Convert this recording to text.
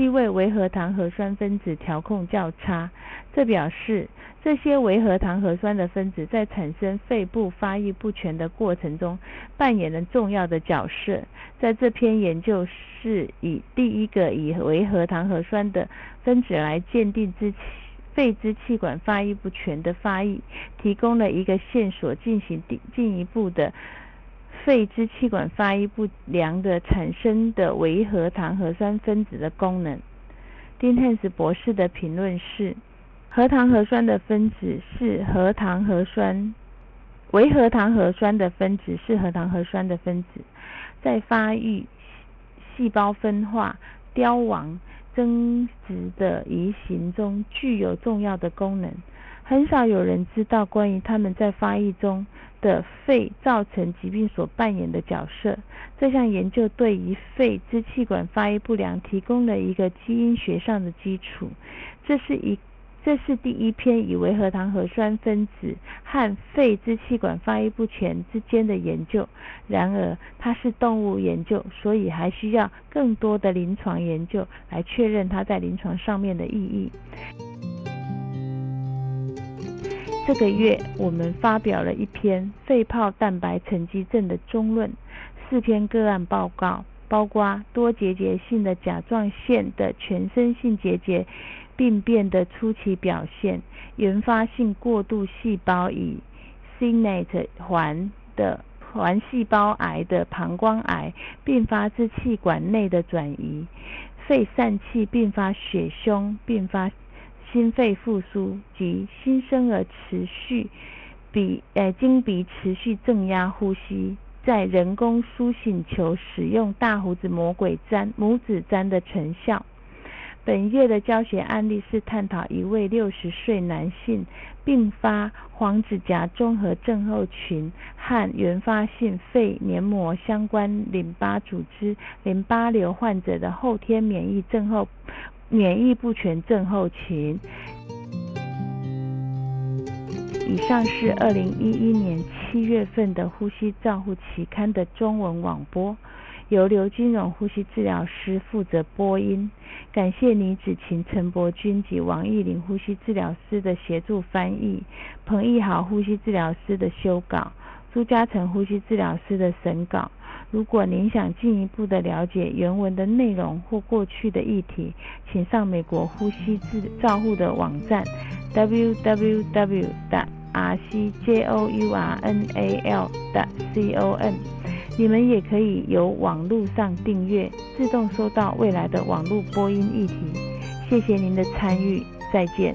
七位维核糖核酸分子调控较差，这表示这些维核糖核酸的分子在产生肺部发育不全的过程中扮演了重要的角色。在这篇研究是以第一个以维核糖核酸的分子来鉴定支肺支气管发育不全的发育，提供了一个线索，进行进一步的。肺支气管发育不良的产生的维核糖核酸分子的功能。丁汉斯博士的评论是：核糖核酸的分子是核糖核酸，维核糖核酸的分子是核糖核酸的分子，在发育、细胞分化、凋亡、增殖的移行中具有重要的功能。很少有人知道关于他们在发育中。的肺造成疾病所扮演的角色。这项研究对于肺支气管发育不良提供了一个基因学上的基础。这是一，这是第一篇以维核糖核酸分子和肺支气管发育不全之间的研究。然而，它是动物研究，所以还需要更多的临床研究来确认它在临床上面的意义。这个月，我们发表了一篇肺泡蛋白沉积症的中论，四篇个案报告，包括多结节性的甲状腺的全身性结节病变的初期表现，原发性过渡细胞以 CNET 环的环细胞癌的膀胱癌并发支气管内的转移，肺疝气并发血胸并发。心肺复苏及新生儿持续鼻呃经鼻持续正压呼吸，在人工苏醒球使用大胡子魔鬼粘拇指粘的成效。本月的教学案例是探讨一位六十岁男性并发黄指甲综合症候群和原发性肺黏膜相关淋巴组织淋巴瘤患者的后天免疫症候。免疫不全症候群。以上是二零一一年七月份的《呼吸照护期刊》的中文网播，由刘金荣呼吸治疗师负责播音。感谢倪子晴、陈伯君及王艺玲呼吸治疗师的协助翻译，彭义豪呼吸治疗师的修稿，朱嘉诚呼吸治疗师的审稿。如果您想进一步的了解原文的内容或过去的议题，请上美国呼吸治照护的网站 www.rcjournal.com。你们也可以由网络上订阅，自动收到未来的网络播音议题。谢谢您的参与，再见。